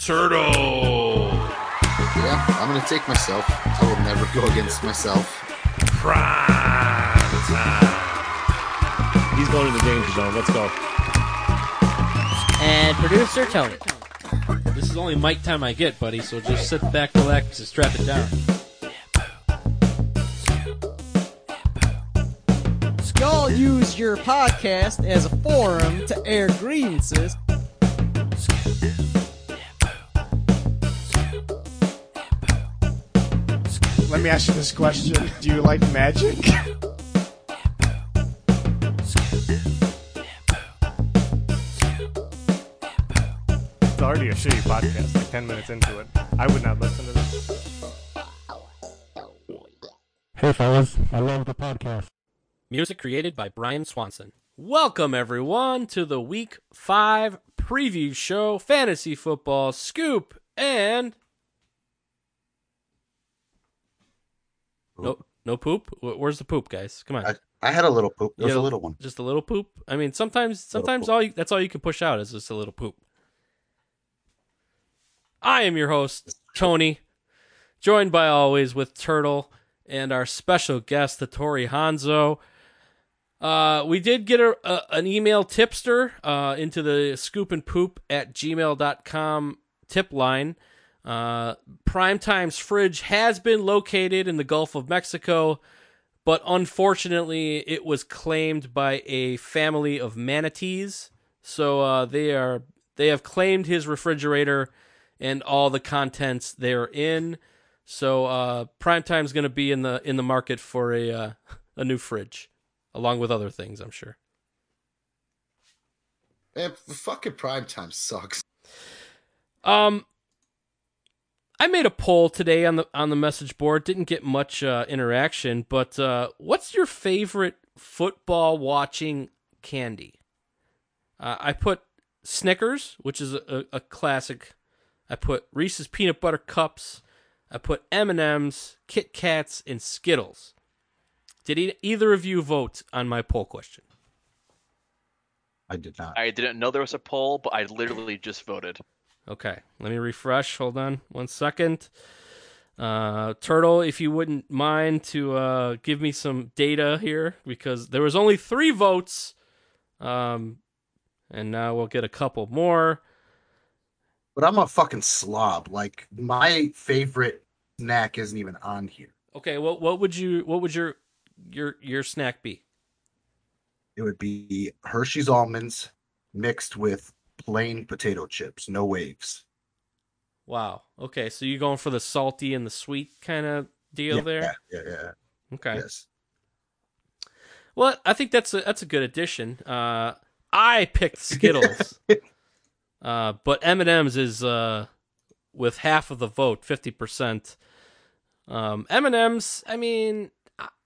Turtle, Yeah, I'm gonna take myself. I will never go against myself. Prime Time. He's going to the danger zone. Let's go. And producer Tony. This is only mic time I get, buddy. So just sit back, relax, and strap it down. Y'all use your podcast as a forum to air grievances. Let me ask you this question: Do you like magic? It's already a shitty podcast, like 10 minutes into it. I would not listen to this. Hey, fellas. I love the podcast. Music created by Brian Swanson. Welcome, everyone, to the Week 5 preview show, Fantasy Football Scoop, and. No, no poop? Where's the poop, guys? Come on. I, I had a little poop. There was a little one. Just a little poop? I mean, sometimes sometimes all you, that's all you can push out is just a little poop. I am your host, Tony, joined by always with Turtle and our special guest, the Tori Hanzo. Uh, we did get a, a, an email tipster uh, into the scoop and poop at gmail.com tip line. Uh, Primetime's fridge has been located in the Gulf of Mexico, but unfortunately, it was claimed by a family of manatees. So uh, they are they have claimed his refrigerator and all the contents therein. So uh, Primetime's going to be in the in the market for a uh, a new fridge, along with other things, I'm sure. Man, fucking prime time sucks. Um, I made a poll today on the on the message board. Didn't get much uh, interaction, but uh, what's your favorite football watching candy? Uh, I put Snickers, which is a, a, a classic. I put Reese's peanut butter cups. I put M and M's, Kit Kats, and Skittles. Did e- either of you vote on my poll question? I did not. I didn't know there was a poll, but I literally just voted. Okay, let me refresh. Hold on one second. Uh, Turtle, if you wouldn't mind to uh, give me some data here, because there was only three votes, um, and now we'll get a couple more. But I'm a fucking slob. Like my favorite snack isn't even on here. Okay, what what would you what would your your your snack be? It would be Hershey's almonds mixed with plain potato chips, no waves. Wow. Okay, so you're going for the salty and the sweet kind of deal yeah, there. Yeah, yeah, yeah. Okay. Yes. Well, I think that's a that's a good addition. Uh, I picked Skittles, uh, but M and M's is uh, with half of the vote, fifty percent. Um, M and M's. I mean,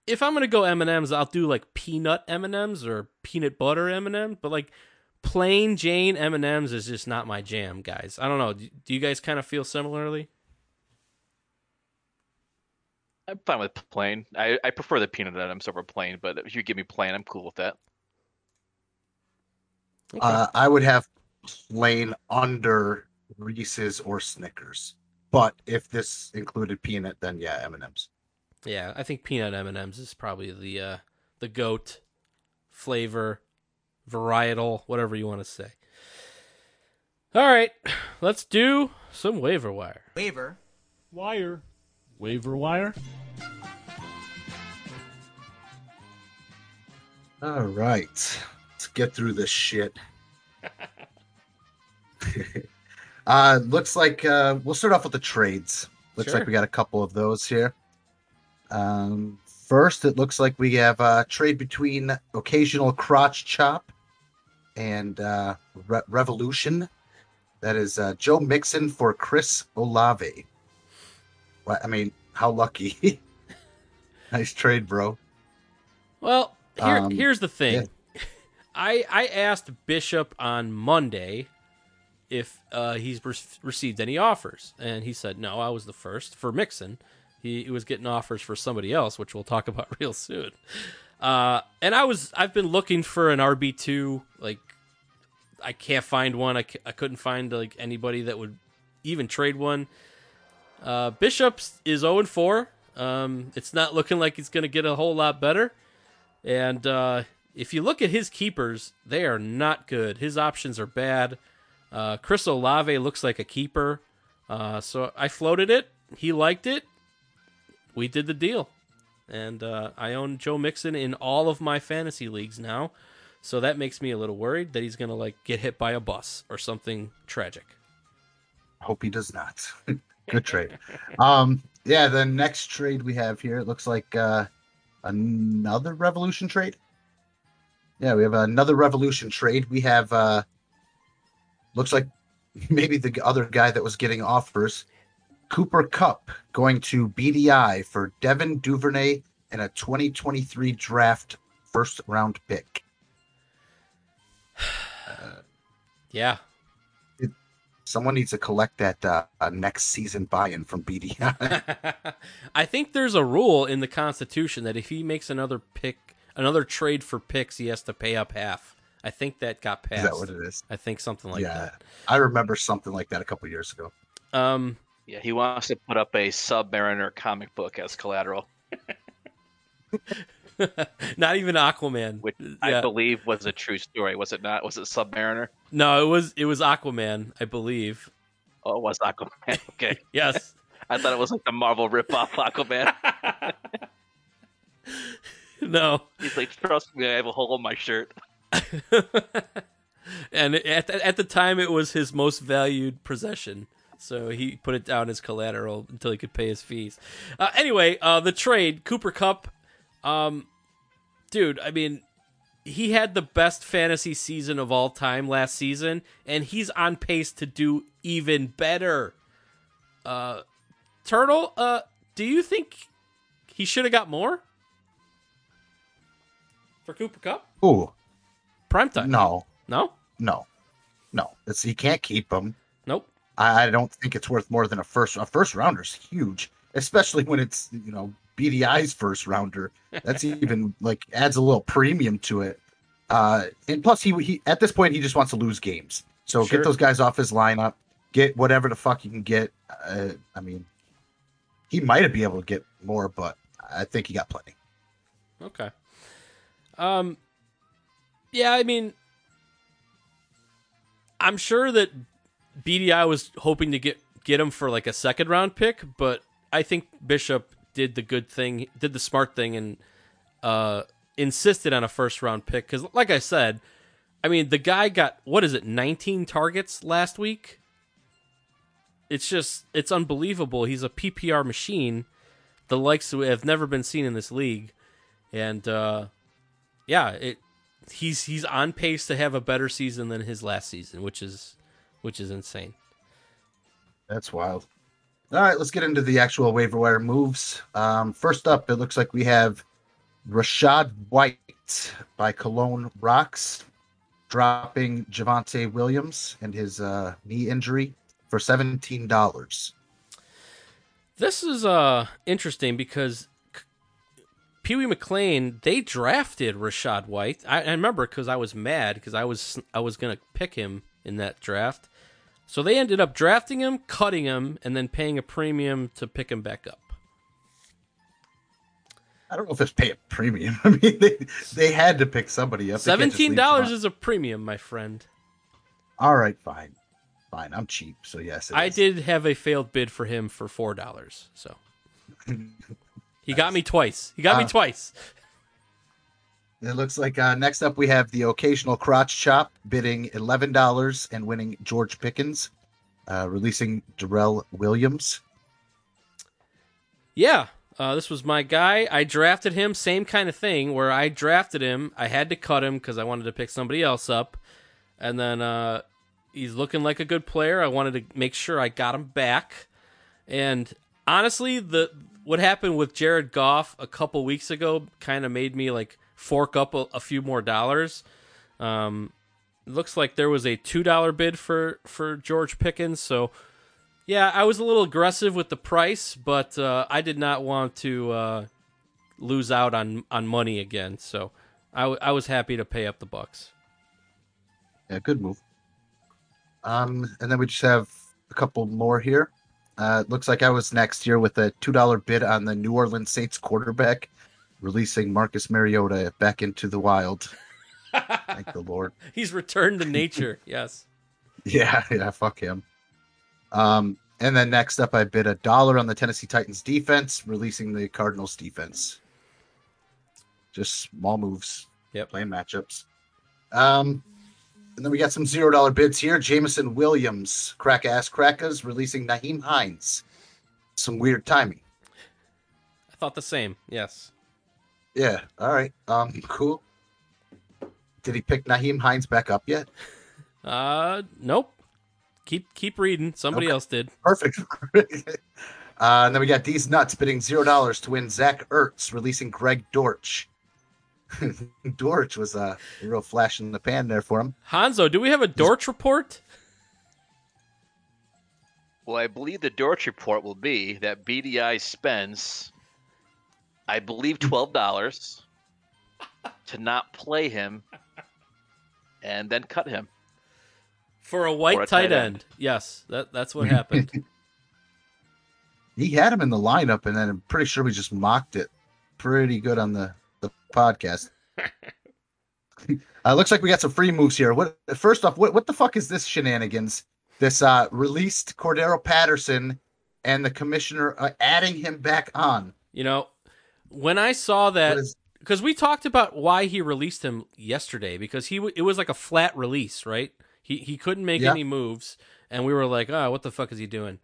if I'm gonna go M and M's, I'll do like peanut M and M's or peanut butter M and M's. But like plain Jane M and M's is just not my jam, guys. I don't know. Do, do you guys kind of feel similarly? I'm fine with plain. I, I prefer the peanut items over plain, but if you give me plain, I'm cool with that. Okay. Uh, I would have plain under Reese's or Snickers. But if this included peanut, then yeah, M and M's. Yeah, I think peanut M and M's is probably the uh, the goat flavor, varietal, whatever you want to say. All right, let's do some waiver wire. Waiver. Wire. Waiver wire. All right, let's get through this shit. uh, looks like uh, we'll start off with the trades. Looks Sure. like we got a couple of those here. Um, first, it looks like we have a trade between occasional crotch chop and uh, Re- Revolution. That is uh, Joe Mixon for Chris Olave. What? I mean, how lucky. nice trade, bro. Well, here, Um, here's the thing. I I asked Bishop on Monday if uh, he's re- received any offers, and he said no. I was the first for Mixon. He, he was getting offers for somebody else, which we'll talk about real soon. Uh, and I was I've been looking for an RB two. Like I can't find one. I, c- I couldn't find like anybody that would even trade one. Uh, Bishop's is 0 and 4. Um, it's not looking like he's going to get a whole lot better. And uh, if you look at his keepers, they are not good. His options are bad. Uh, Chris Olave looks like a keeper. Uh, so I floated it. He liked it. We did the deal. And uh, I own Joe Mixon in all of my fantasy leagues now. So that makes me a little worried that he's to like get hit by a bus or something tragic. Hope he does not. Good trade. Um, yeah, the next trade we have here, it looks like uh, another Revolution trade. Yeah, we have another Revolution trade. We have uh, looks like maybe the other guy that was getting offers, Cooper Kupp, going to BDI for Devin Duvernay and a 2023 draft first round pick. Yeah. Someone needs to collect that uh, uh, next season buy-in from BDI. I think there's a rule in the Constitution that if he makes another pick, another trade for picks, he has to pay up half. I think that got passed. Is that what it is? I think something like that. I remember something like that a couple years ago. Um, Yeah, he wants to put up a Submariner comic book as collateral, not even Aquaman. which I believe was a true story. Was it not? Was it Submariner? No, it was it was Aquaman, I believe. Oh, it was Aquaman. Okay, Yes. I thought it was like the Marvel ripoff Aquaman. no. He's like, trust me, I have a hole in my shirt. and at the, at the time, it was his most valued possession. So he put it down as collateral until he could pay his fees. Uh, anyway, uh, the trade Cooper Kupp, um, dude. I mean, he had the best fantasy season of all time last season, and he's on pace to do even better. Uh, Turtle, uh, do you think he should have got more for Cooper Kupp Ooh, prime time? no, no, no, no. It's you can't keep them. I, I don't think it's worth more than a first. A first rounder's huge, especially when it's you know BDI's first rounder. That's even like adds a little premium to it. Uh, and plus, he he at this point he just wants to lose games. So Sure. get those guys off his lineup. Get whatever the fuck you can get. Uh, I mean, he might have been able to get more, but I think he got plenty. Okay. Um yeah, I mean I'm sure that BDI was hoping to get get him for like a second round pick, but I think Bishop did the good thing, did the smart thing and uh insisted on a first round pick cuz like I said, I mean, the guy got what is it, 19 targets last week? It's just it's unbelievable. He's a PPR machine, the likes that have never been seen in this league and uh, yeah, it he's he's on pace to have a better season than his last season, which is which is insane. That's wild. All right, let's get into the actual waiver wire moves. Um, first up, it looks like we have Rachaad White by Cologne Rocks dropping Javonte Williams and his uh, knee injury for seventeen dollars. This is uh interesting because Pee Wee McLean they drafted Rachaad White. I, I remember because I was mad because I was I was gonna pick him in that draft. So they ended up drafting him, cutting him, and then paying a premium to pick him back up. I don't know if it's pay a premium. I mean, they, they had to pick somebody up. They can't just Seventeen dollars is a premium, my friend. all right. Fine, fine. I'm cheap, so yes. it I is. did have a failed bid for him for four dollars. So he got me twice. He got me Uh, twice. It looks like uh, next up we have the occasional crotch chop bidding eleven dollars and winning George Pickens, uh, releasing Darrel Williams. Yeah, uh, this was my guy. I drafted him. Same kind of thing where I drafted him. I had to cut him because I wanted to pick somebody else up, and then uh, he's looking like a good player. I wanted to make sure I got him back. And honestly, the what happened with Jared Goff a couple weeks ago kind of made me like fork up a, a few more dollars. Um, looks like there was a two dollar bid for for George Pickens, so yeah, I was a little aggressive with the price, but uh, I did not want to uh, lose out on on money again. So I, w- I was happy to pay up the bucks. Yeah, good move. Um, and then we just have a couple more here. Uh, looks like I was next here with a two dollar bid on the New Orleans Saints quarterback, releasing Marcus Mariota back into the wild. Thank the Lord. He's returned to nature. yes. Yeah, yeah, fuck him. Um, and then next up, I bid a dollar on the Tennessee Titans defense, releasing the Cardinals defense. Just small moves. Yep. Playing matchups. Um, and then we got some zero dollar bids here. Jameson Williams, crack ass crackers, releasing Nyheim Hines. Some weird timing. I thought the same. Yes. Yeah. All right. Um, cool. Did he pick Nyheim Hines back up yet? Uh, nope. Keep keep reading. Somebody Okay. else did. Perfect. uh, and then we got these nuts bidding zero dollars to win Zach Ertz, releasing Greg Dortch. Dortch was a real flash in the pan there for him. Hanzo, do we have a Dortch report? Well, I believe the Dortch report will be that BDI spends, I believe, twelve dollars to not play him, and then cut him. For a white For a tight tight end. end. Yes, that that's what happened. He had him in the lineup, and then I'm pretty sure we just mocked it pretty good on the, the podcast. uh, looks like we got some free moves here. What first off, what, what the fuck is this shenanigans? This uh, released Cordero Patterson and the commissioner uh, adding him back on. you know, when I saw that, because we talked about why he released him yesterday because he it was like a flat release, right? He he couldn't make Yeah. any moves, and we were like, oh, what the fuck is he doing?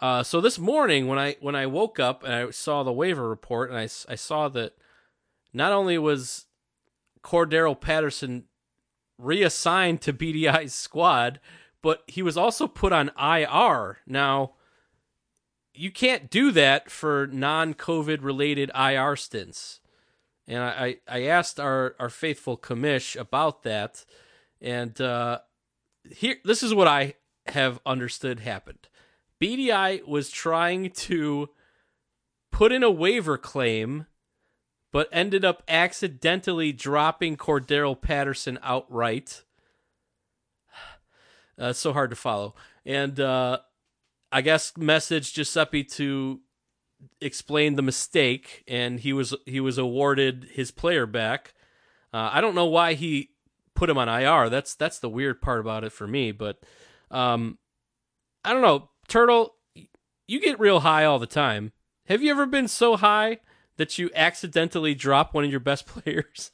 Uh, so this morning when I when I woke up and I saw the waiver report and I, I saw that not only was Cordero Patterson reassigned to BDI's squad, but he was also put on IR. Now, you can't do that for non-COVID related IR stints. And I, I asked our, our faithful commish about that, and uh, here this is what I have understood happened. BDI was trying to put in a waiver claim, but ended up accidentally dropping Cordero Patterson outright. Uh, so hard to follow. And uh, I guess messaged Giuseppe to explain the mistake, and he was he was awarded his player back. Uh, I don't know why he put him on IR. That's that's the weird part about it for me. But um, I don't know, Turtle. You get real high all the time. Have you ever been so high that you accidentally drop one of your best players?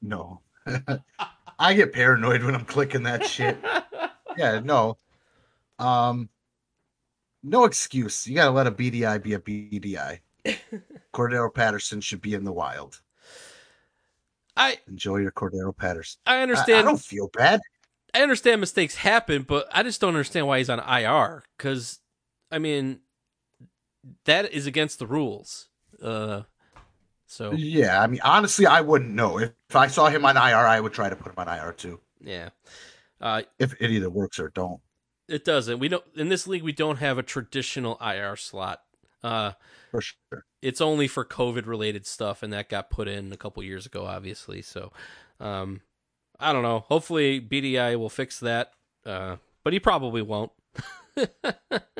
No. I get paranoid when I'm clicking that shit. yeah, no. Um no excuse. You gotta let a BDI be a BDI. Cordero Patterson should be in the wild. I Enjoy your Cordero Patterson. I I, I don't feel bad. I understand mistakes happen, but I just don't understand why he's on IR. Because, I mean, that is against the rules. Uh, so Yeah, I mean honestly, I wouldn't know. If, if I saw him on IR, I would try to put him on IR too. yeah, uh, If it either works or don't. It doesn't. We don't in this league. We don't have a traditional IR slot. Uh, For sure. it's only for COVID related stuff, and that got put in a couple years ago, obviously. So, um, I don't know. Hopefully, BDI will fix that, uh, but he probably won't.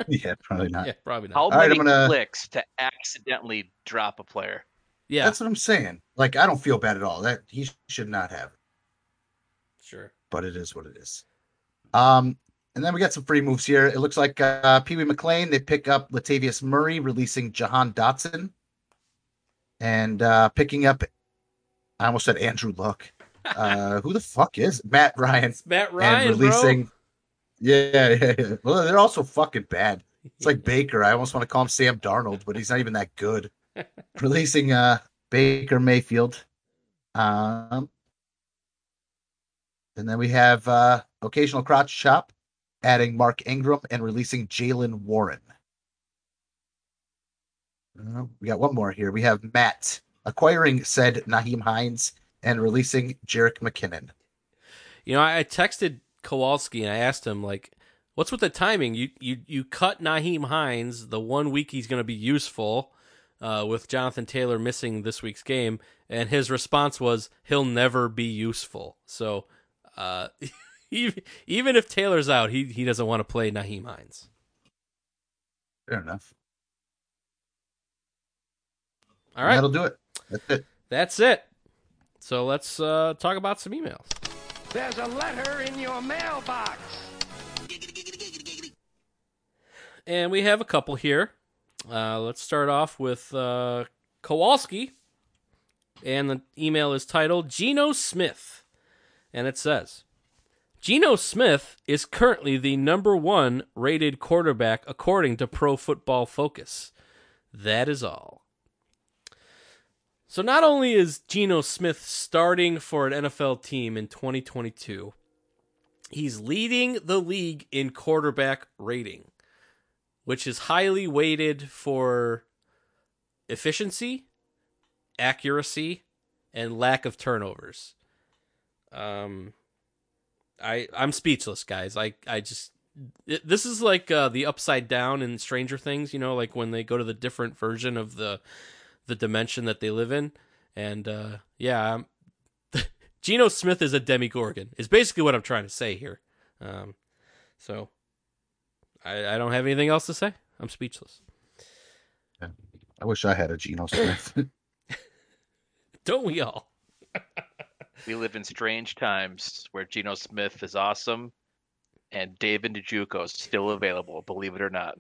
Yeah, probably not. yeah, probably not. How right, many I'm gonna- clicks to accidentally drop a player? yeah, That's what I'm saying. Like I don't feel bad at all. That he should not have. sure. but it is what it is. Um, and then we got some free moves here. It looks like uh, Pee Wee McLean they pick up Latavius Murray, releasing Jahan Dotson, and uh, picking up. I almost said Andrew Luck. Uh, who the fuck is? Matt Ryan? It's Matt Ryan, and releasing. bro. Yeah, yeah, yeah. Well, they're also fucking bad. It's like Baker. I almost want to call him Sam Darnold, but he's not even that good. Releasing uh Baker Mayfield. Um and then we have uh occasional crotch chop, adding Mark Ingram and releasing Jaylen Warren. We got one more here. We have Matt acquiring said Nyheim Hines and releasing Jerick McKinnon. You know, I texted Kowalski and I asked him like, "What's with the timing? You you you cut Nyheim Hines the one week he's going to be useful, uh, with Jonathan Taylor missing this week's game, and his response was he'll never be useful. So, uh, even even if Taylor's out, he he doesn't want to play Nyheim Hines. Fair enough. All right, That'll do it. That's it. that's it. So let's uh, talk about some emails. There's a letter in your mailbox. And we have a couple here. Uh, let's start off with uh, Kowalski. And the email is titled Geno Smith. And it says Geno Smith is currently the number one rated quarterback according to Pro Football Focus. That is all. So not only is Geno Smith starting for an NFL team in 2022, he's leading the league in quarterback rating which is highly weighted for efficiency, accuracy, and lack of turnovers. Um, I I'm speechless, guys. I I just it, this is like uh, the upside down in Stranger Things. You know, like when they go to the different version of the the dimension that they live in, and uh, yeah, Geno Smith is a Demogorgon. Is basically what I'm trying to say here. Um, so I, I don't have anything else to say. I'm speechless. I wish I had a Geno Smith. Don't we all? We live in strange times where Geno Smith is awesome and David Njoku is still available, believe it or not.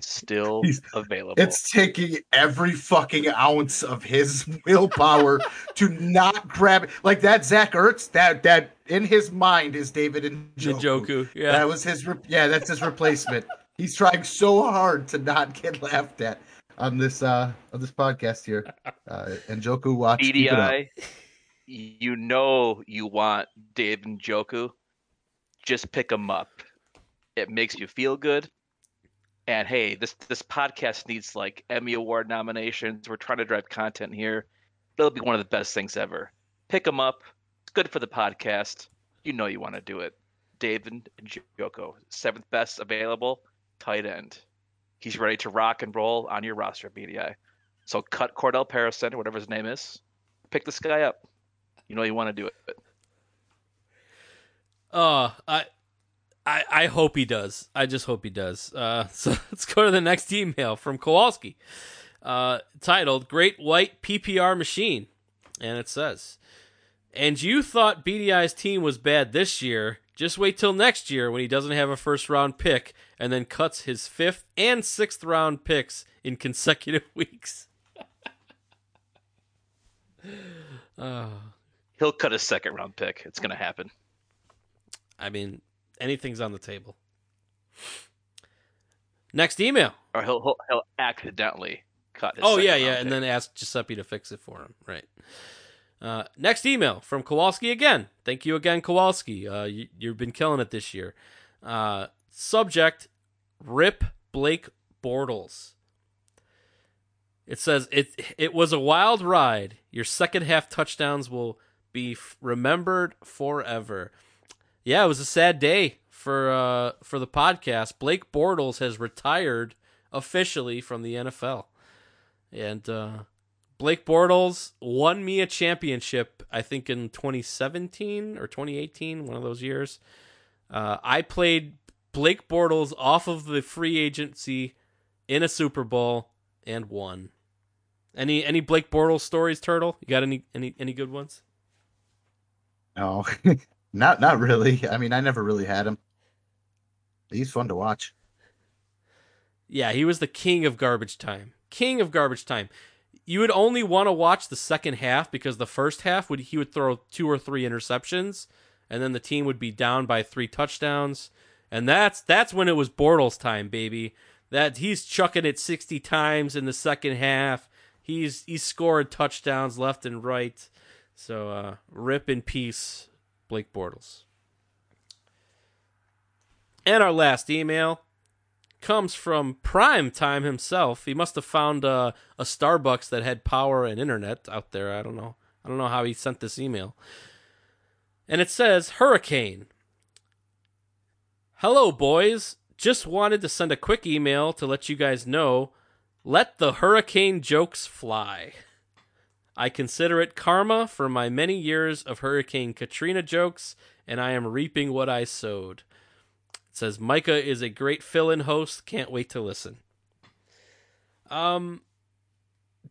Still He's- available. it's taking every fucking ounce of his willpower to not grab it. Like that Zach Ertz, that that in his mind is David and Njoku. Yeah. That was his. Re- yeah, that's his replacement. He's trying so hard to not get laughed at on this uh on this podcast here. Uh, and Joku, watch. keep it up. BDI, you know you want Dave Njoku. Just pick him up. It makes you feel good. And hey, this this podcast needs like Emmy Award nominations. We're trying to drive content here. It'll be one of the best things ever. Pick him up. It's good for the podcast. You know you want to do it. David Njoku, seventh best available tight end. He's ready to rock and roll on your roster, BDI. So cut Cordell or whatever his name is. Pick this guy up. You know you want to do it. But uh, I, I, I hope he does. I just hope he does. Uh, so let's go to the next email from Kowalski, uh, titled "Great White PPR Machine," and it says, "And you thought BDI's team was bad this year? Just wait till next year when he doesn't have a first round pick and then cuts his fifth and sixth round picks in consecutive weeks." uh, He'll cut a second round pick. It's gonna happen. I mean, anything's on the table. Next email. Or he'll he'll, he'll accidentally cut. His Oh yeah, yeah, pick. and then ask Giuseppe to fix it for him. Right. Uh, next email from Kowalski again. Thank you again, Kowalski. Uh, you, you've been killing it this year. Uh, subject: Rip Blake Bortles. It says it. It was a wild ride. Your second half touchdowns will be f- remembered forever. Yeah, it was a sad day for uh, for the podcast. Blake Bortles has retired officially from the NFL. And uh, Blake Bortles won me a championship, I think in 2017 or 2018, one of those years. Uh, I played Blake Bortles off of the free agency in a Super Bowl and won. Any any Blake Bortles stories, Turtle? You got any any any good ones? No, not not really. I mean, I never really had him. He's fun to watch. Yeah, he was the king of garbage time. King of garbage time. You would only want to watch the second half because the first half would he would throw two or three interceptions, and then the team would be down by three touchdowns, and that's that's when it was Bortles time, baby. That he's chucking it sixty times in the second half. He's he's scored touchdowns left and right. So uh, rip in peace, Blake Bortles. And our last email comes from Prime Time himself. He must have found uh, a Starbucks that had power and internet out there. I don't know. I don't know how he sent this email. And it says Hurricane. Hello, boys. Just wanted to send a quick email to let you guys know let the hurricane jokes fly. I consider it karma for my many years of Hurricane Katrina jokes, and I am reaping what I sowed. It says Micah is a great fill-in host. Can't wait to listen. Um,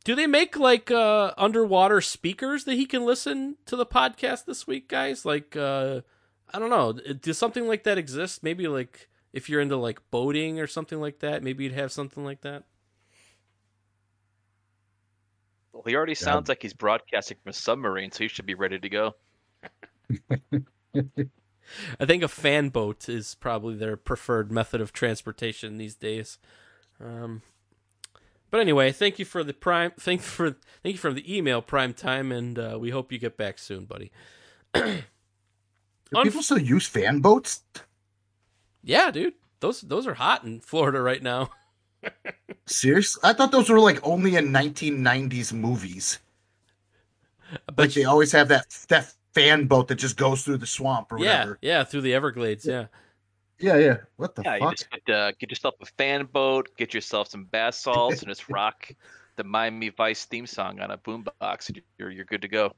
do they make like uh, underwater speakers that he can listen to the podcast this week, guys? Like, uh, I don't know. Does something like that exist? Maybe like if you're into like boating or something like that, maybe you'd have something like that. Well, he already sounds like he's broadcasting from a submarine, so he should be ready to go. I think a fan boat is probably their preferred method of transportation these days. Um, but anyway, thank you for the prime. Thank you for thank you for the email, prime time, and uh, we hope you get back soon, buddy. Do Unf- people still use fan boats? Yeah, dude, those those are hot in Florida right now. Seriously? I thought those were like only in 1990s movies. But Like they always have that that fan boat that just goes through the swamp or yeah, whatever. yeah, through the Everglades. Yeah, Yeah, yeah. What the Yeah, you fuck? just get, uh, get yourself a fan boat, get yourself some bath salts, and just rock the Miami Vice theme song on a boombox, and you're you're good to go.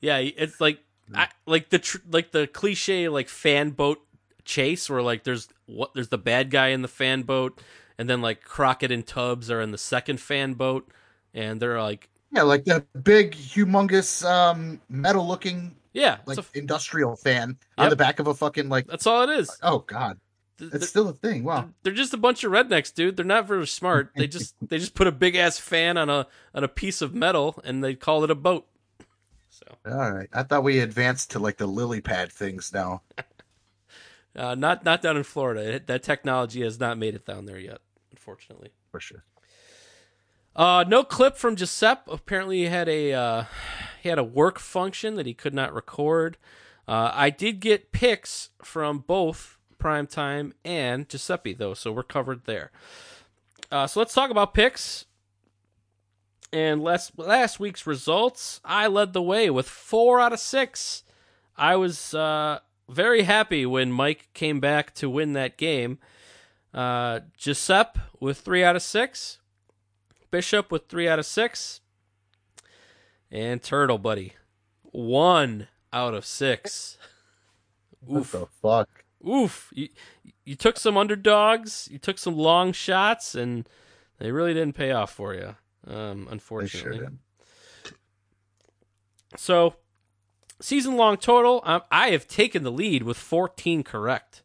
yeah. It's like I, like the tr- like the cliche like fan boat chase where like there's what there's the bad guy in the fan boat, and then like Crockett and Tubbs are in the second fan boat, and they're like, Yeah, like the big, humongous, um, metal looking, yeah, like industrial fan on the back of a fucking like. that's all it is. Oh god, it's still a thing. Wow. they're just a bunch of rednecks, dude. They're not very smart. They just they just put a big ass fan on a on a piece of metal and they call it a boat. So All right. I thought we advanced to like the lily pad things now. uh, not not down in Florida. That technology has not made it down there yet, unfortunately. For sure. Uh, no clip from Giuseppe. Apparently, he had a uh, he had a work function that he could not record. Uh, I did get picks from both Primetime and Giuseppe though, so we're covered there. Uh, so let's talk about picks. And last last week's results, I led the way with four out of six. I was uh, very happy when Mike came back to win that game. Uh, Giuseppe with three out of six. Bishop with three out of six. And Turtle Buddy, one out of six. What the fuck? Oof. You, you took some underdogs, you took some long shots, and they really didn't pay off for you, um, They sure unfortunately. So, season long total, um, I have taken the lead with 14 correct.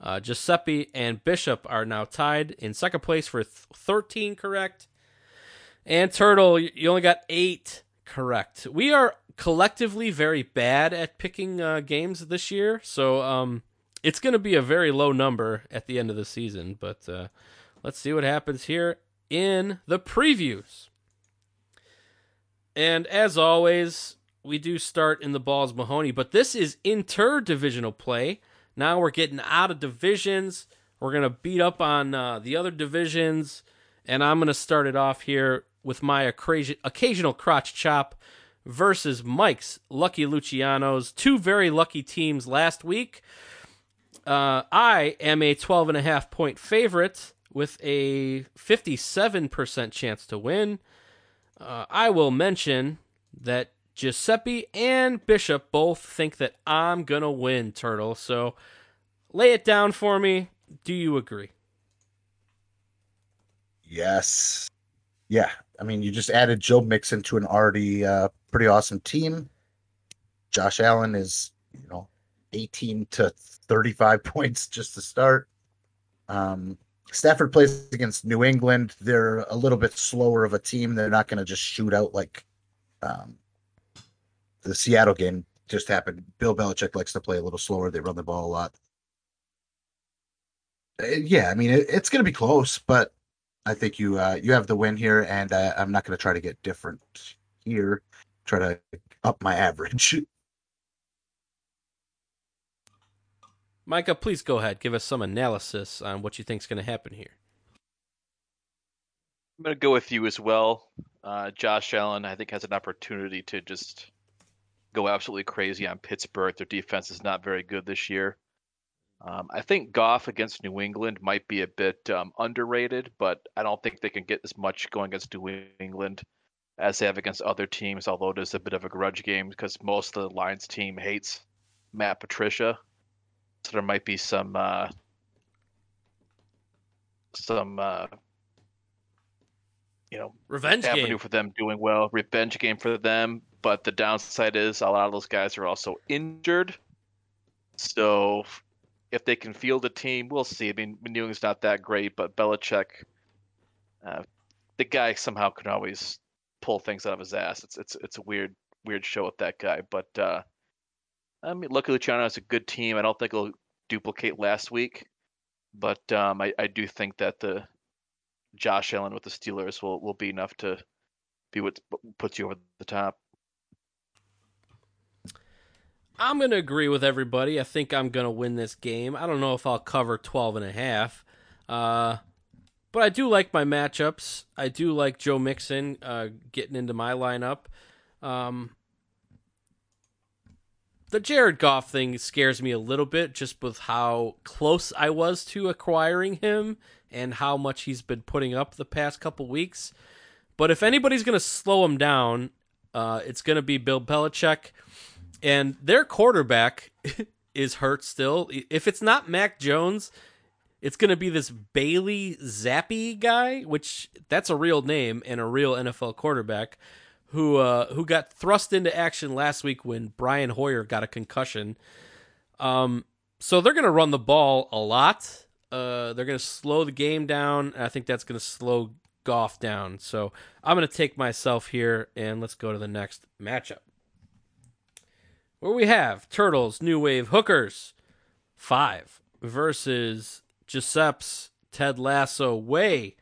Uh, Giuseppe and Bishop are now tied in second place for th- 13 correct. And Turtle, you only got eight correct. We are collectively very bad at picking uh, games this year, so um, it's going to be a very low number at the end of the season. But uh, let's see what happens here in the previews. And as always, we do start in the Balls Mahoney, but this is interdivisional play. Now we're getting out of divisions. We're going to beat up on uh, the other divisions. And I'm going to start it off here with my occasional crotch chop versus Mike's Lucky Lucianos. Two very lucky teams last week. Uh, I am a 12 and a half point favorite with a 57% chance to win. Uh, I will mention that Giuseppe and Bishop both think that I'm going to win, Turtle. So lay it down for me. Do you agree? Yes. Yeah. I mean, you just added Joe Mixon to an already uh, pretty awesome team. Josh Allen is, you know, 18 to 35 points just to start. Um, Stafford plays against New England. They're a little bit slower of a team. They're not going to just shoot out like um, the Seattle game just happened. Bill Belichick likes to play a little slower. They run the ball a lot. Uh, Yeah, I mean, it, it's going to be close, but I think you uh, you have the win here, and uh, I'm not going to try to get different here. Try to up my average. Micah, please go ahead. Give us some analysis on what you think is going to happen here. I'm going to go with you as well. Uh, Josh Allen, I think, has an opportunity to just go absolutely crazy on Pittsburgh. Their defense is not very good this year. Um, I think Goff against New England might be a bit um, underrated, but I don't think they can get as much going against New England as they have against other teams, although it is a bit of a grudge game because most of the Lions team hates Matt Patricia. So there might be some uh, some uh, you know Revenge avenue game. for them doing well, revenge game for them. But the downside is a lot of those guys are also injured. So if they can field a team, we'll see. I mean, New England's not that great, but Belichick, uh, the guy somehow can always pull things out of his ass. It's it's it's a weird weird show with that guy. But uh, I mean, luckily Luciano has a good team. I don't think he'll duplicate last week, but um, I I do think that the Josh Allen with the Steelers will will be enough to be what puts you over the top. I'm going to agree with everybody. I think I'm going to win this game. I don't know if I'll cover 12 and a half. Uh, but I do like my matchups. I do like Joe Mixon uh, getting into my lineup. Um, the Jared Goff thing scares me a little bit just with how close I was to acquiring him and how much he's been putting up the past couple weeks. But if anybody's going to slow him down, uh, it's going to be Bill Belichick. And their quarterback is hurt still. If it's not Mac Jones, it's going to be this Bailey Zappe guy, which that's a real name and a real NFL quarterback who uh, who got thrust into action last week when Brian Hoyer got a concussion. Um, so they're going to run the ball a lot. Uh, they're going to slow the game down. I think that's going to slow Goff down. So I'm going to take myself here and let's go to the next matchup. Where we have Turtles New Wave Hookers 5 versus Giuseppe's Ted Lasso Way.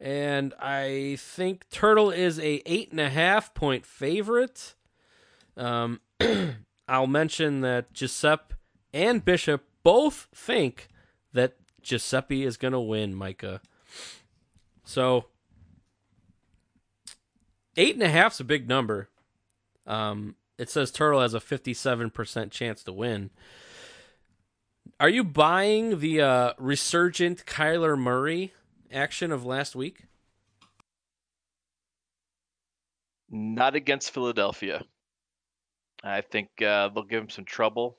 And I think Turtle is a eight and a half point favorite. Um, I'll mention that Giuseppe and Bishop both think Giuseppe is going to win, Micah. So eight and a half's a big number. Um, it says Turtle has a 57% chance to win. Are you buying the uh, resurgent Kyler Murray action of last week? Not against Philadelphia. I think uh, they'll give him some trouble.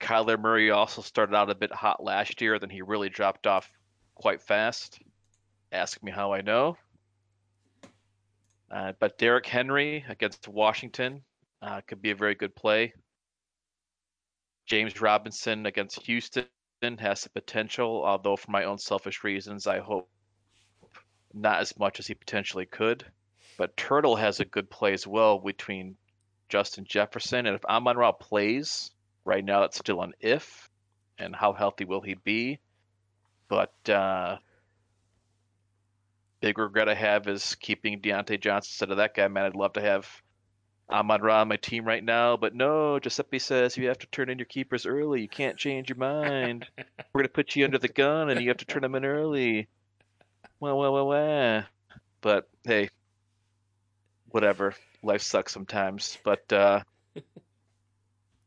Kyler Murray also started out a bit hot last year, then he really dropped off quite fast. Ask me how I know. Uh, but Derrick Henry against Washington uh, could be a very good play. James Robinson against Houston has the potential, although for my own selfish reasons, I hope not as much as he potentially could. But Turtle has a good play as well between Justin Jefferson. And if Amon Ra plays, right now it's still an if. And how healthy will he be? But uh, big regret I have is keeping Diontae Johnson instead of that guy. Man, I'd love to have Amon Ra on my team right now, but no. Giuseppe says you have to turn in your keepers early. You can't change your mind. We're gonna put you under the gun, and you have to turn them in early. Well, well, well, well. But hey, whatever. Life sucks sometimes. But uh,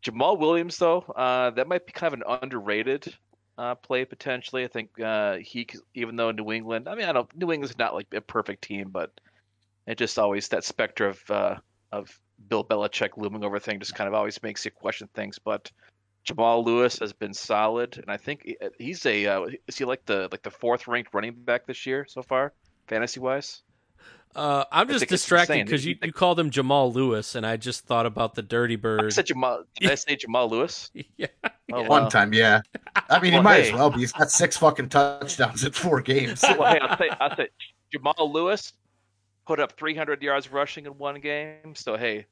Jamaal Williams, though, uh, that might be kind of an underrated uh, play potentially. I think uh, he, even though New England, I mean, I don't. Know New England's not like a perfect team, but it just always that specter of uh, of Bill Belichick looming over thing just kind of always makes you question things. But Jamal Lewis has been solid, and I think he's a uh, is he like the like the fourth ranked running back this year so far, fantasy wise. Uh, I'm just distracted because you, you called him Jamal Lewis, and I just thought about the Dirty Bird. I said Jamal. Did I say Jamal Lewis? yeah. Oh, One wow. time, yeah. I mean, he might hey. as well be. He's got six fucking touchdowns in four games. well, hey, I'll say, I'll say Jamal Lewis put up 300 yards rushing in one game. So hey,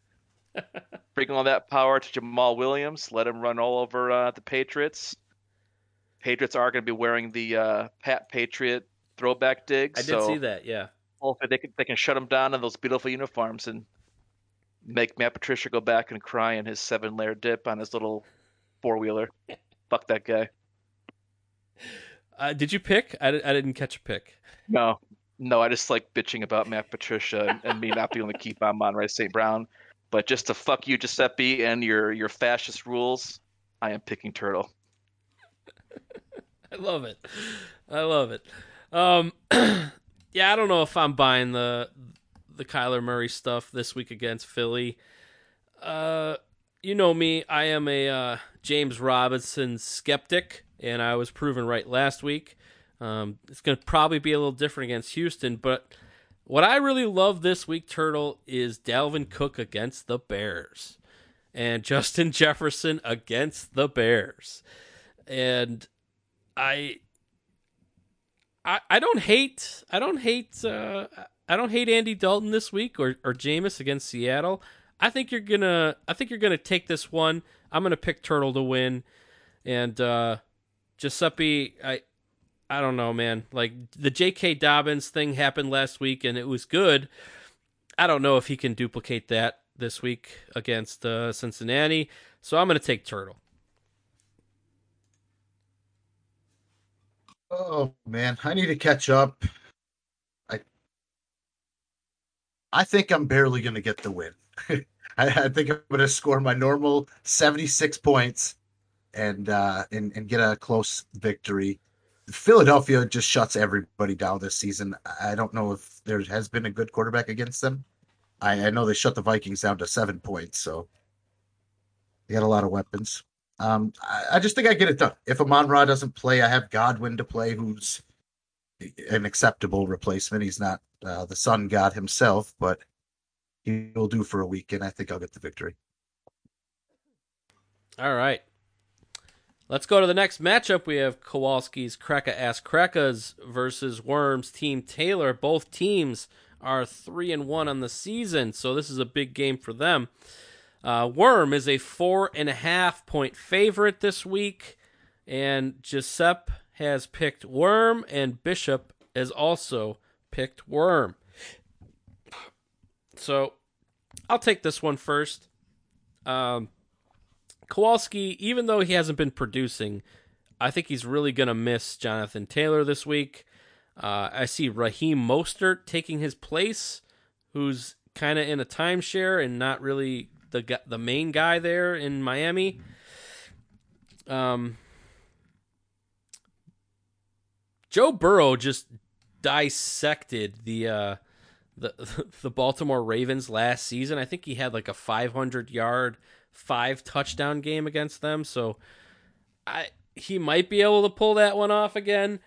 bring all that power to Jamaal Williams. Let him run all over uh, the Patriots. Patriots are going to be wearing the uh, Pat Patriot throwback digs. I did so see that. Yeah. Hopefully they can they can shut him down in those beautiful uniforms and make Matt Patricia go back and cry in his seven layer dip on his little four wheeler. Fuck that guy. Uh, did you pick? I, I didn't catch a pick. No, no, I just like bitching about Matt Patricia and, and me not being able to keep on Amon-Ra St. Brown. But just to fuck you, Giuseppe, and your your fascist rules, I am picking Turtle. I love it. I love it. Um, yeah, I don't know if I'm buying the the Kyler Murray stuff this week against Philly. Uh, you know me, I am a uh, James Robinson skeptic, and I was proven right last week. Um, it's going to probably be a little different against Houston, but what I really love this week, Turtle, is Dalvin Cook against the Bears and Justin Jefferson against the Bears. And I I I don't hate I don't hate uh I don't hate Andy Dalton this week or or Jameis against Seattle. I think you're gonna I think you're gonna take this one. I'm gonna pick Turtle to win. And uh Giuseppe I I don't know, man. Like the J.K. Dobbins thing happened last week and it was good. I don't know if he can duplicate that this week against uh, Cincinnati. So I'm to take Turtle. Oh man, I need to catch up. I I think I'm barely gonna get the win. I, I think I'm gonna score my normal 76 points and uh and, and get a close victory. Philadelphia just shuts everybody down this season. I don't know if there has been a good quarterback against them. I, I know they shut the Vikings down to seven points, so they got a lot of weapons. Um, I, I just think I get it done. If Amon Ra doesn't play, I have Godwin to play, who's an acceptable replacement. He's not uh, the sun god himself, but he will do for a week, and I think I'll get the victory. All right. Let's go to the next matchup. We have Kowalski's Kraka Ass Krekas versus Worms Team Taylor. Both teams are three and one on the season, so this is a big game for them. Uh, Worm is a four and a half point favorite this week, and Giuseppe has picked Worm, and Bishop has also picked Worm. So I'll take this one first. Um, Kowalski, even though he hasn't been producing, I think he's really going to miss Jonathan Taylor this week. Uh, I see Raheem Mostert taking his place, who's kind of in a timeshare and not really the the main guy there in Miami. Um, Joe Burrow just dissected the uh, the the Baltimore Ravens last season. I think he had like a 500 yard, five touchdown game against them. So I he might be able to pull that one off again.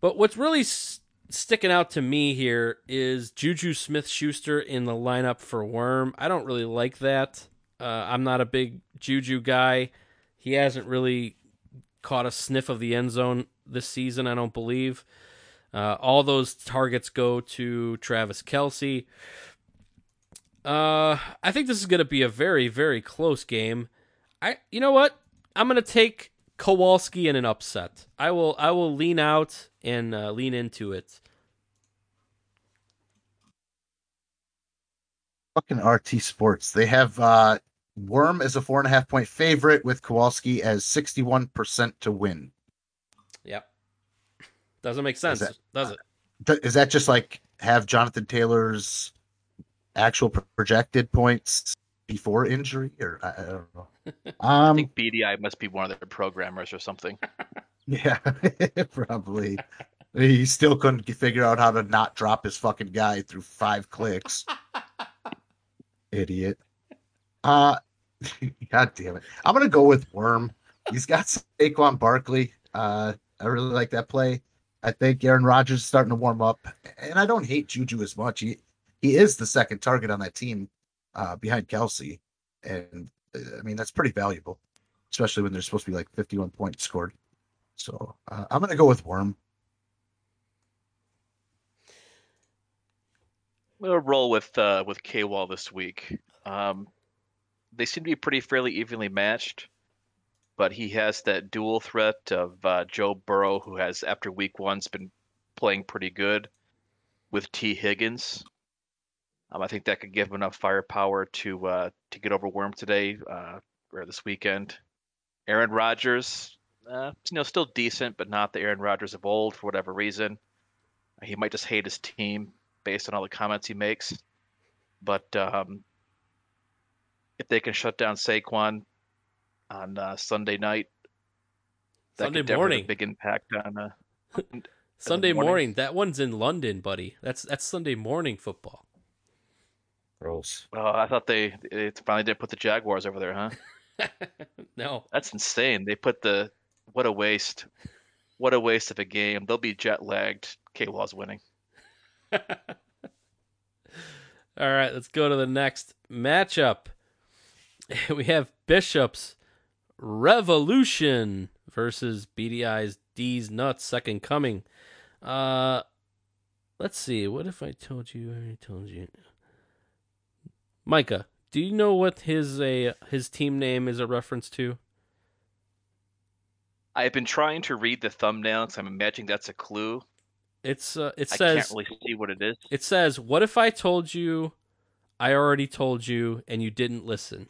But what's really s- sticking out to me here is Juju Smith Schuster in the lineup for Worm. I don't really like that. Uh, I'm not a big Juju guy. He hasn't really caught a sniff of the end zone this season, I don't believe. Uh, all those targets go to Travis Kelce. Uh, I think this is going to be a very, very close game. I, you know what? I'm going to take Kowalski in an upset. I will, I will lean out and uh, lean into it. Fucking RT Sports. They have uh, Worm as a four and a half point favorite with Kowalski as 61% to win. Yep. Doesn't make sense, that- does it? Th- Is that just like have Jonathan Taylor's actual pro- projected points before injury? Or I, I don't know. I Um, think BDI must be one of their programmers or something. Yeah, probably. He still couldn't figure out how to not drop his fucking guy through five clicks. Idiot. Uh God damn it. I'm gonna go with Worm. He's got Saquon Barkley. Uh I really like that play. I think Aaron Rodgers is starting to warm up. And I don't hate Juju as much. He he is the second target on that team uh behind Kelce. And uh, I mean that's pretty valuable, especially when there's supposed to be like 51 points scored. So uh, I'm gonna go with Worm. I'm gonna roll with uh, with K Wall this week. Um, they seem to be pretty fairly evenly matched, but he has that dual threat of uh, Joe Burrow, who has after week one's been playing pretty good, with Tee Higgins. Um, I think that could give him enough firepower to uh, to get over Worm today uh, or this weekend. Aaron Rodgers, uh, you know, still decent, but not the Aaron Rodgers of old for whatever reason. He might just hate his team based on all the comments he makes. But um, if they can shut down Saquon on uh, Sunday night, that Sunday could definitely have morning. a big impact on. Uh, Sunday morning. morning. That one's in London, buddy. That's that's Sunday morning football. Gross. oh, I thought they, they finally did put the Jaguars over there, huh? no. That's insane. They put the what a waste. What a waste of a game. They'll be jet lagged. K Law's winning. All right, let's go to the next matchup. We have Bishop's Revolution versus BDI's D's Nuts Second Coming. Uh, let's see. What if I told you? I told you. Micah, do you know what his a his team name is a reference to? I've been trying to read the thumbnail because I'm imagining that's a clue. It's uh, it I says can't really see what it is. it says what if I told you I already told you and you didn't listen.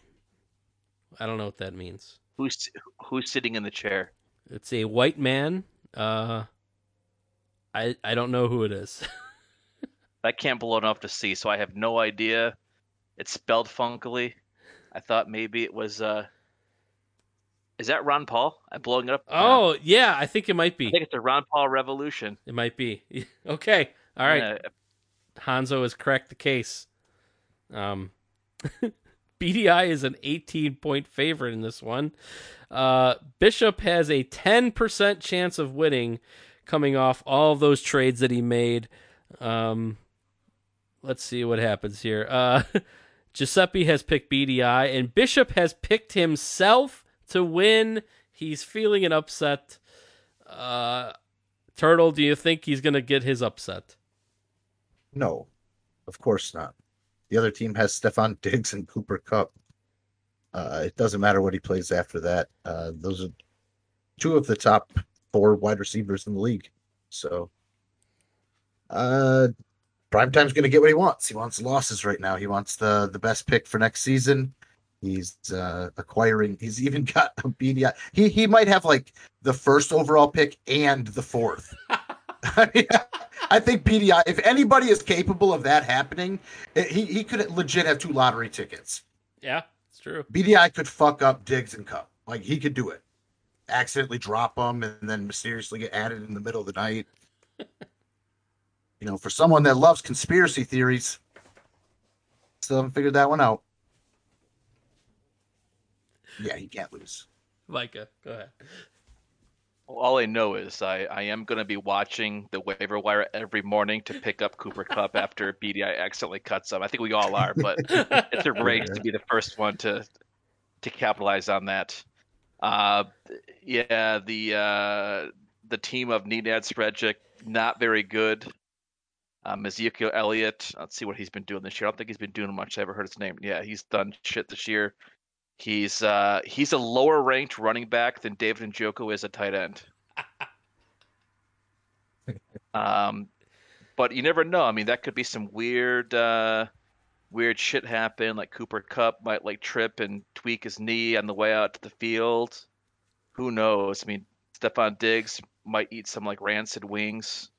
I don't know what that means. Who's who's sitting in the chair? It's a white man. Uh, I I don't know who it is. I can't blow enough to see, so I have no idea. It's spelled funkily. I thought maybe it was. uh Is that Ron Paul? I'm blowing it up. Uh, oh yeah, I think it might be. I think it's a Ron Paul revolution. It might be. okay, all right. Yeah, Hanzo has cracked the case. Um, BDI is an 18 point favorite in this one. Uh, Bishop has a 10% chance of winning, coming off all of those trades that he made. Um, let's see what happens here. Uh, Giuseppe has picked BDI, and Bishop has picked himself to win. He's feeling an upset. Uh, Turtle, do you think he's going to get his upset? No, of course not. The other team has Stefon Diggs and Cooper Kupp. Uh, it doesn't matter what he plays after that. Uh, those are two of the top four wide receivers in the league. So, uh, Primetime's going to get what he wants. He wants losses right now. He wants the the best pick for next season. He's uh, acquiring. He's even got a BDI. He he might have like the first overall pick and the fourth. I mean, I think BDI. If anybody is capable of that happening, eh, he he could legit have two lottery tickets. Yeah, it's true. BDI could fuck up Diggs and Kupp. Like he could do it. Accidentally drop them and then mysteriously get added in the middle of the night. you know, for someone that loves conspiracy theories, still haven't figured that one out. Yeah, he can't lose. Micah, go ahead. all I know is I, I am going to be watching the waiver wire every morning to pick up Cooper Kupp after BDI accidentally cuts him. I think we all are, but it's a race to be the first one to to capitalize on that. Uh, yeah, the uh, the team of Nenad Sprejic not very good. Um, Ezekiel Elliott, let's see what he's been doing this year. I don't think he's been doing much. I ever heard his name. Yeah, he's done shit this year. He's uh, he's a lower ranked running back than David and Njoku is a tight end. um, but you never know. I mean, that could be some weird, uh, weird shit happen. Like Cooper Kupp might like trip and tweak his knee on the way out to the field. Who knows? I mean, Stefon Diggs might eat some like rancid wings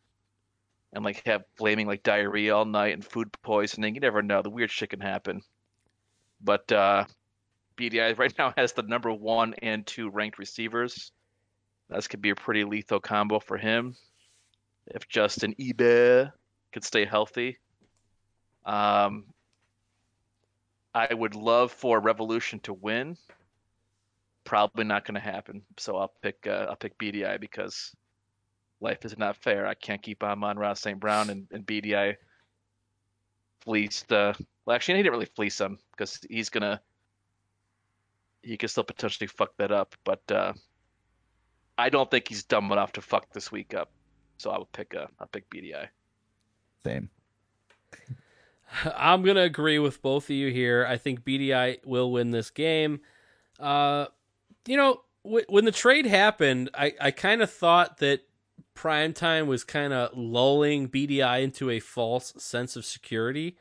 and like have flaming like diarrhea all night and food poisoning. You never know. The weird shit can happen. But uh, BDI right now has the number one and two ranked receivers. This could be a pretty lethal combo for him if Justin Eber could stay healthy. Um, I would love for Revolution to win. Probably not going to happen. So I'll pick uh, I'll pick BDI because life is not fair. I can't keep on on Ross St. Brown and, and BDI fleeced. Uh, well, actually, he didn't really fleece him because he's gonna he could still potentially fuck that up. But uh, I don't think he's dumb enough to fuck this week up. So I would pick uh, I'll pick BDI. Same. I'm gonna agree with both of you here. I think BDI will win this game. Uh, you know, w- when the trade happened, I, I kind of thought that Primetime was kind of lulling BDI into a false sense of security,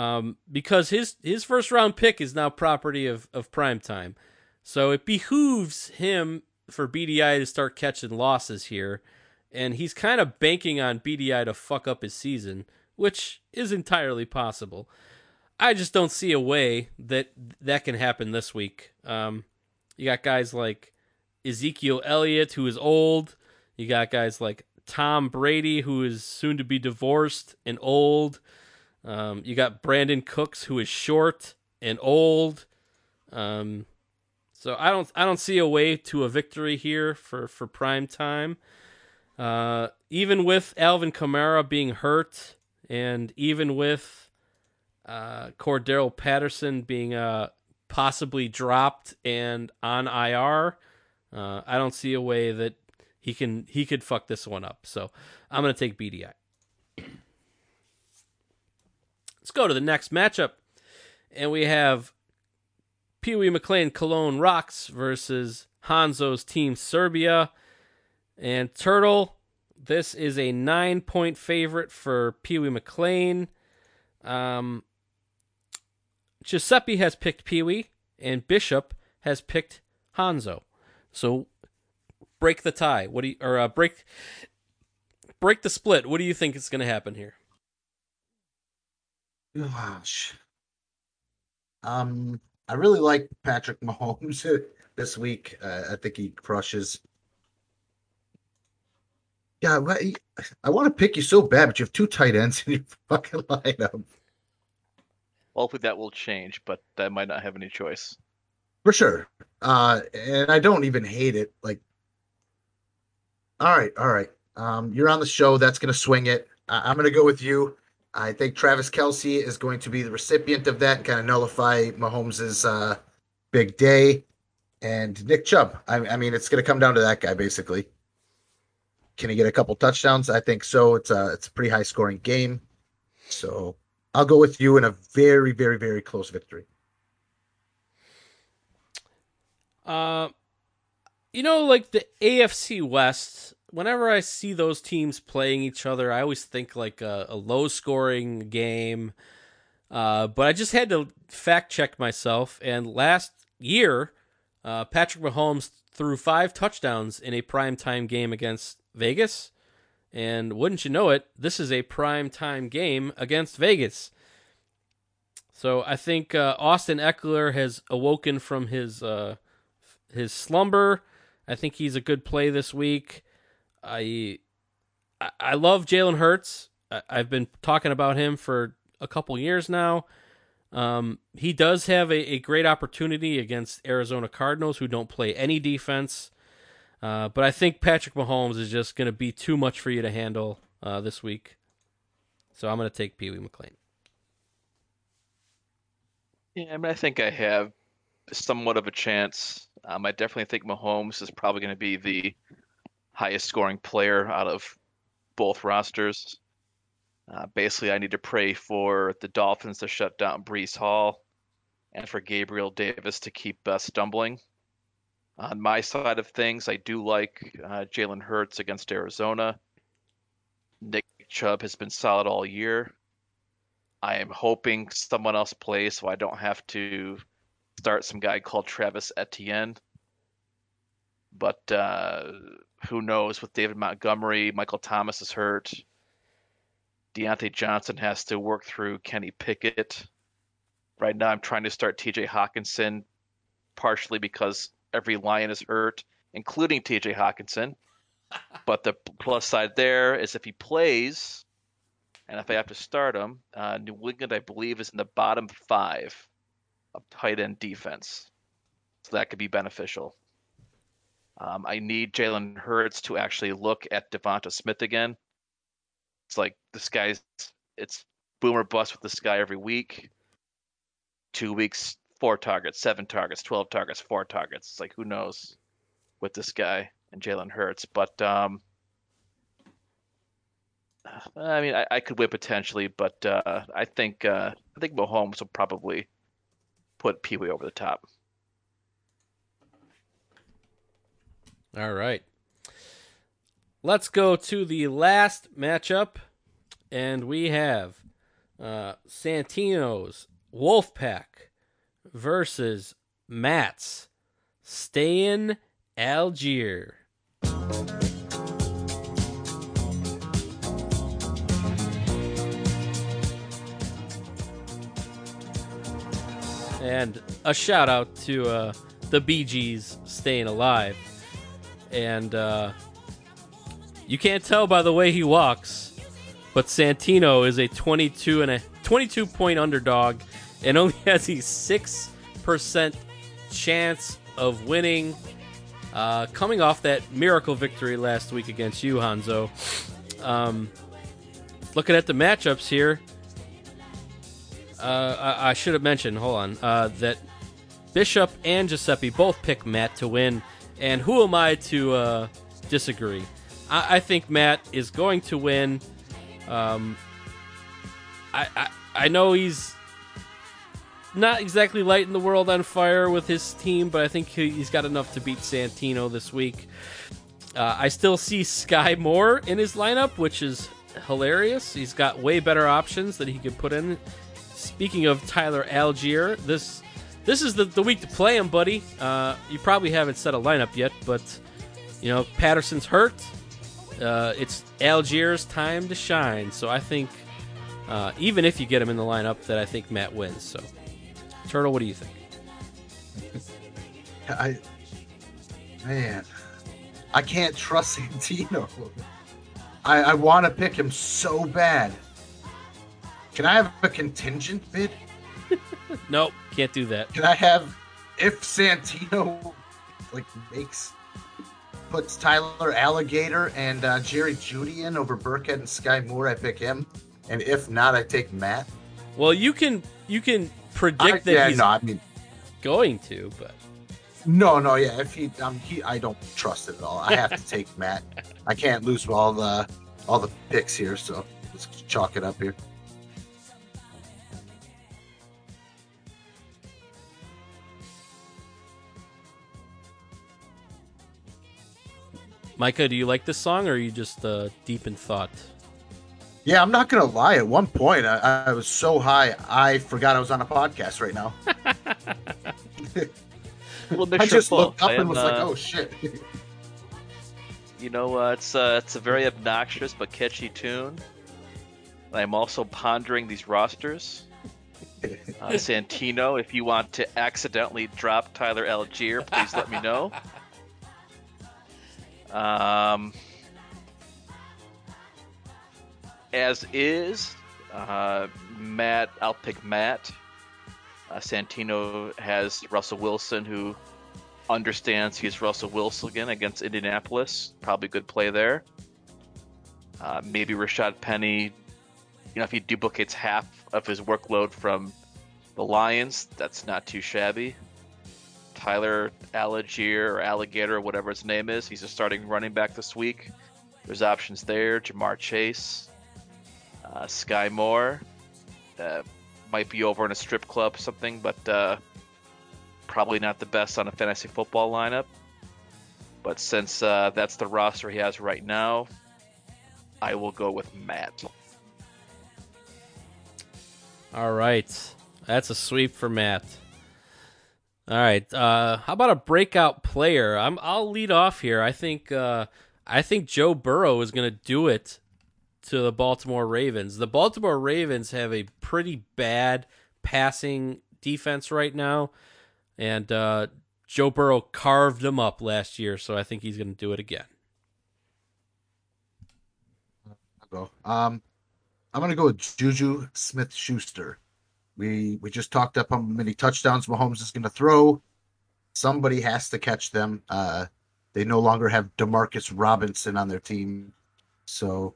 um, because his his first round pick is now property of of Primetime. So it behooves him for BDI to start catching losses here. And he's kind of banking on BDI to fuck up his season, which is entirely possible. I just don't see a way that that can happen this week. Um, you got guys like Ezekiel Elliott, who is old. You got guys like Tom Brady, who is soon to be divorced and old. Um, you got Brandin Cooks, who is short and old. Um, so I don't I don't see a way to a victory here for for prime time. Uh, even with Alvin Kamara being hurt, and even with uh, Cordarrelle Patterson being uh, possibly dropped and on IR, uh, I don't see a way that he can he could fuck this one up. So I'm gonna take BDI. Let's go to the next matchup, and we have Pee Wee McLean Cologne Rocks versus Hanzo's team Serbia. And Turtle, this is a nine point favorite for Pee Wee McLean. Um, Giuseppe has picked Pee Wee, and Bishop has picked Hanzo. So break the tie. What do you or uh, break break the split? What do you think is going to happen here? Gosh. Um, I really like Patrick Mahomes this week. Uh, I think he crushes. Yeah, he- I want to pick you so bad, but you have two tight ends in your fucking lineup. Hopefully that will change, but I might not have any choice. For sure. Uh, and I don't even hate it. Like, all right, all right. Um, you're on the show. That's going to swing it. I- I'm going to go with you. I think Travis Kelce is going to be the recipient of that and kind of nullify Mahomes' uh, big day. And Nick Chubb. I, I mean, it's going to come down to that guy, basically. Can he get a couple touchdowns? I think so. It's a, it's a pretty high scoring game. So I'll go with you in a very, very, very close victory. Uh, you know, like the AFC West. Whenever I see those teams playing each other, I always think like a, a low scoring game. Uh, but I just had to fact check myself. And last year, uh, Patrick Mahomes threw five touchdowns in a primetime game against Vegas. And wouldn't you know it, this is a primetime game against Vegas. So I think uh, Austin Ekeler has awoken from his uh, his slumber. I think he's a good play this week. I I, love Jalen Hurts. I, I've been talking about him for a couple years now. Um, he does have a, a great opportunity against Arizona Cardinals, who don't play any defense. Uh, but I think Patrick Mahomes is just going to be too much for you to handle uh, this week. So I'm going to take Pee Wee McLean. Yeah, I mean, I think I have somewhat of a chance. Um, I definitely think Mahomes is probably going to be the highest scoring player out of both rosters. Uh, basically, I need to pray for the Dolphins to shut down Breece Hall and for Gabriel Davis to keep uh, stumbling. On my side of things, I do like uh, Jalen Hurts against Arizona. Nick Chubb has been solid all year. I am hoping someone else plays so I don't have to start some guy called Travis Etienne. But uh, who knows with David Montgomery, Michael Thomas is hurt. Diontae Johnson has to work through Kenny Pickett. Right now, I'm trying to start TJ Hockenson, partially because every Lion is hurt, including TJ Hockenson. but the plus side there is if he plays, and if I have to start him, uh, New England, I believe, is in the bottom five of tight end defense. So that could be beneficial. Um, I need Jalen Hurts to actually look at Devonta Smith again. It's like this guy's, it's boomer bust with this guy every week. Two weeks, four targets, seven targets, 12 targets, four targets. It's like, who knows with this guy and Jalen Hurts. But, um, I mean, I, I could win potentially, but uh, I think uh, I think Mahomes will probably put Pee Wee over the top. All right. Let's go to the last matchup, and we have uh, Santino's Wolfpack versus Matt's Stay Algier. And a shout out to uh, the Gees staying alive. And uh, you can't tell by the way he walks, but Santino is a 22 and a 22 point underdog and only has a 6% chance of winning uh, coming off that miracle victory last week against you, Hanzo. Um, looking at the matchups here, uh, I, I should have mentioned, hold on, uh, that Bishop and Giuseppe both pick Matt to win. And who am I to uh, disagree? I, I, think Matt is going to win. Um, I, I, I know he's not exactly lighting the world on fire with his team, but I think he's got enough to beat Santino this week. Uh, I still see Sky Moore in his lineup, which is hilarious. He's got way better options that he could put in. Speaking of Tyler Allgeier, this this is the, the week to play him, buddy. Uh, you probably haven't set a lineup yet, but you know Patterson's hurt. Uh, it's Allgeier's time to shine. So I think uh, even if you get him in the lineup, that I think Matt wins. So Turtle, what do you think? I man, I can't trust Santino. I, I want to pick him so bad. Can I have a contingent bid? nope, can't do that. Can I have if Santino like makes puts Tyler Alligator and uh, Jerry Jeudy in over Burkhead and Sky Moore, I pick him, and if not, I take Matt. Well, you can you can predict I, that yeah, he's no, I mean, going to, but no, no, yeah. If he, um, he, I don't trust it at all. I have to take Matt. I can't lose all the all the picks here, so let's chalk it up here. Micah, do you like this song, or are you just uh, deep in thought? Yeah, I'm not gonna lie. At one point, I, I was so high, I forgot I was on a podcast right now. I just looked up I and am, was like, uh, "Oh shit!" You know, uh, it's uh, it's a very obnoxious but catchy tune. I'm also pondering these rosters. Uh, Santino, if you want to accidentally drop Tyler Allgeier, please let me know. Um, as is, uh, Matt, I'll pick Matt. Uh, Santino has Russell Wilson, who understands he's Russell Wilson again against Indianapolis. Probably good play there. Uh, maybe Rashaad Penny, you know, if he duplicates half of his workload from the Lions, that's not too shabby. Tyler Alligator or Alligator, or whatever his name is, he's a starting running back this week. There's options there. Ja'Marr Chase, uh, Sky Moore, uh, might be over in a strip club or something, but uh, probably not the best on a fantasy football lineup. But since uh, that's the roster he has right now, I will go with Matt. All right, that's a sweep for Matt. All right, uh, how about a breakout player? I'm, I'll lead off here. I think uh, I think Joe Burrow is going to do it to the Baltimore Ravens. The Baltimore Ravens have a pretty bad passing defense right now, and uh, Joe Burrow carved them up last year, so I think he's going to do it again. I'll go. Um, I'm gonna go with Juju Smith Schuster. We we just talked up how many touchdowns Mahomes is gonna throw. Somebody has to catch them. Uh, they no longer have Demarcus Robinson on their team, so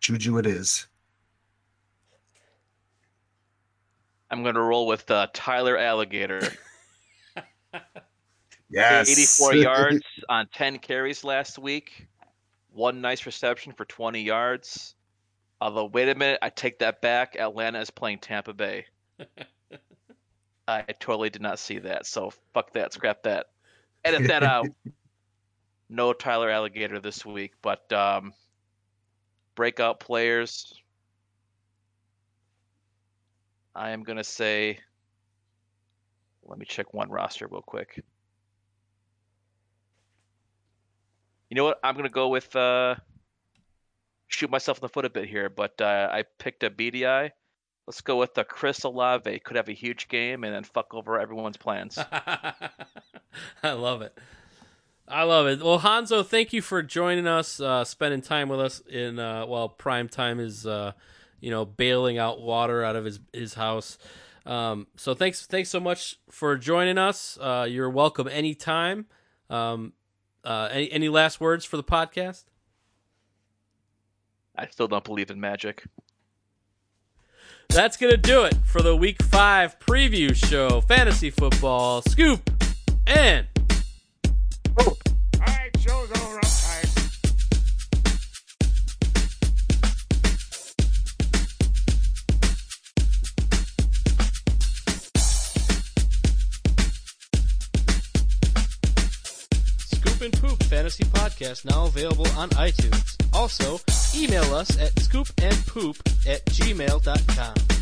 Juju it is. I'm going to roll with uh, Tyler Alligator. Yes, 84 yards on 10 carries last week. One nice reception for 20 yards. Although, wait a minute, I take that back. Atlanta is playing Tampa Bay. I totally did not see that, so fuck that, scrap that. Edit that out. No Tyler Alligator this week, but um, breakout players. I am going to say, let me check one roster real quick. You know what? I'm gonna go with uh, shoot myself in the foot a bit here, but uh, I picked a BDI. Let's go with the Chris Olave. Could have a huge game and then fuck over everyone's plans. I love it. I love it. Well, Hanzo, thank you for joining us, uh, spending time with us in uh, while prime time is, uh, you know, bailing out water out of his his house. Um, so thanks, thanks so much for joining us. Uh, you're welcome anytime. Um, uh, any any last words for the podcast? I still don't believe in magic. That's gonna do it for the Week Five preview show, fantasy football scoop, and Fantasy Podcast now available on iTunes. Also, email us at scoopandpoop at gmail.com.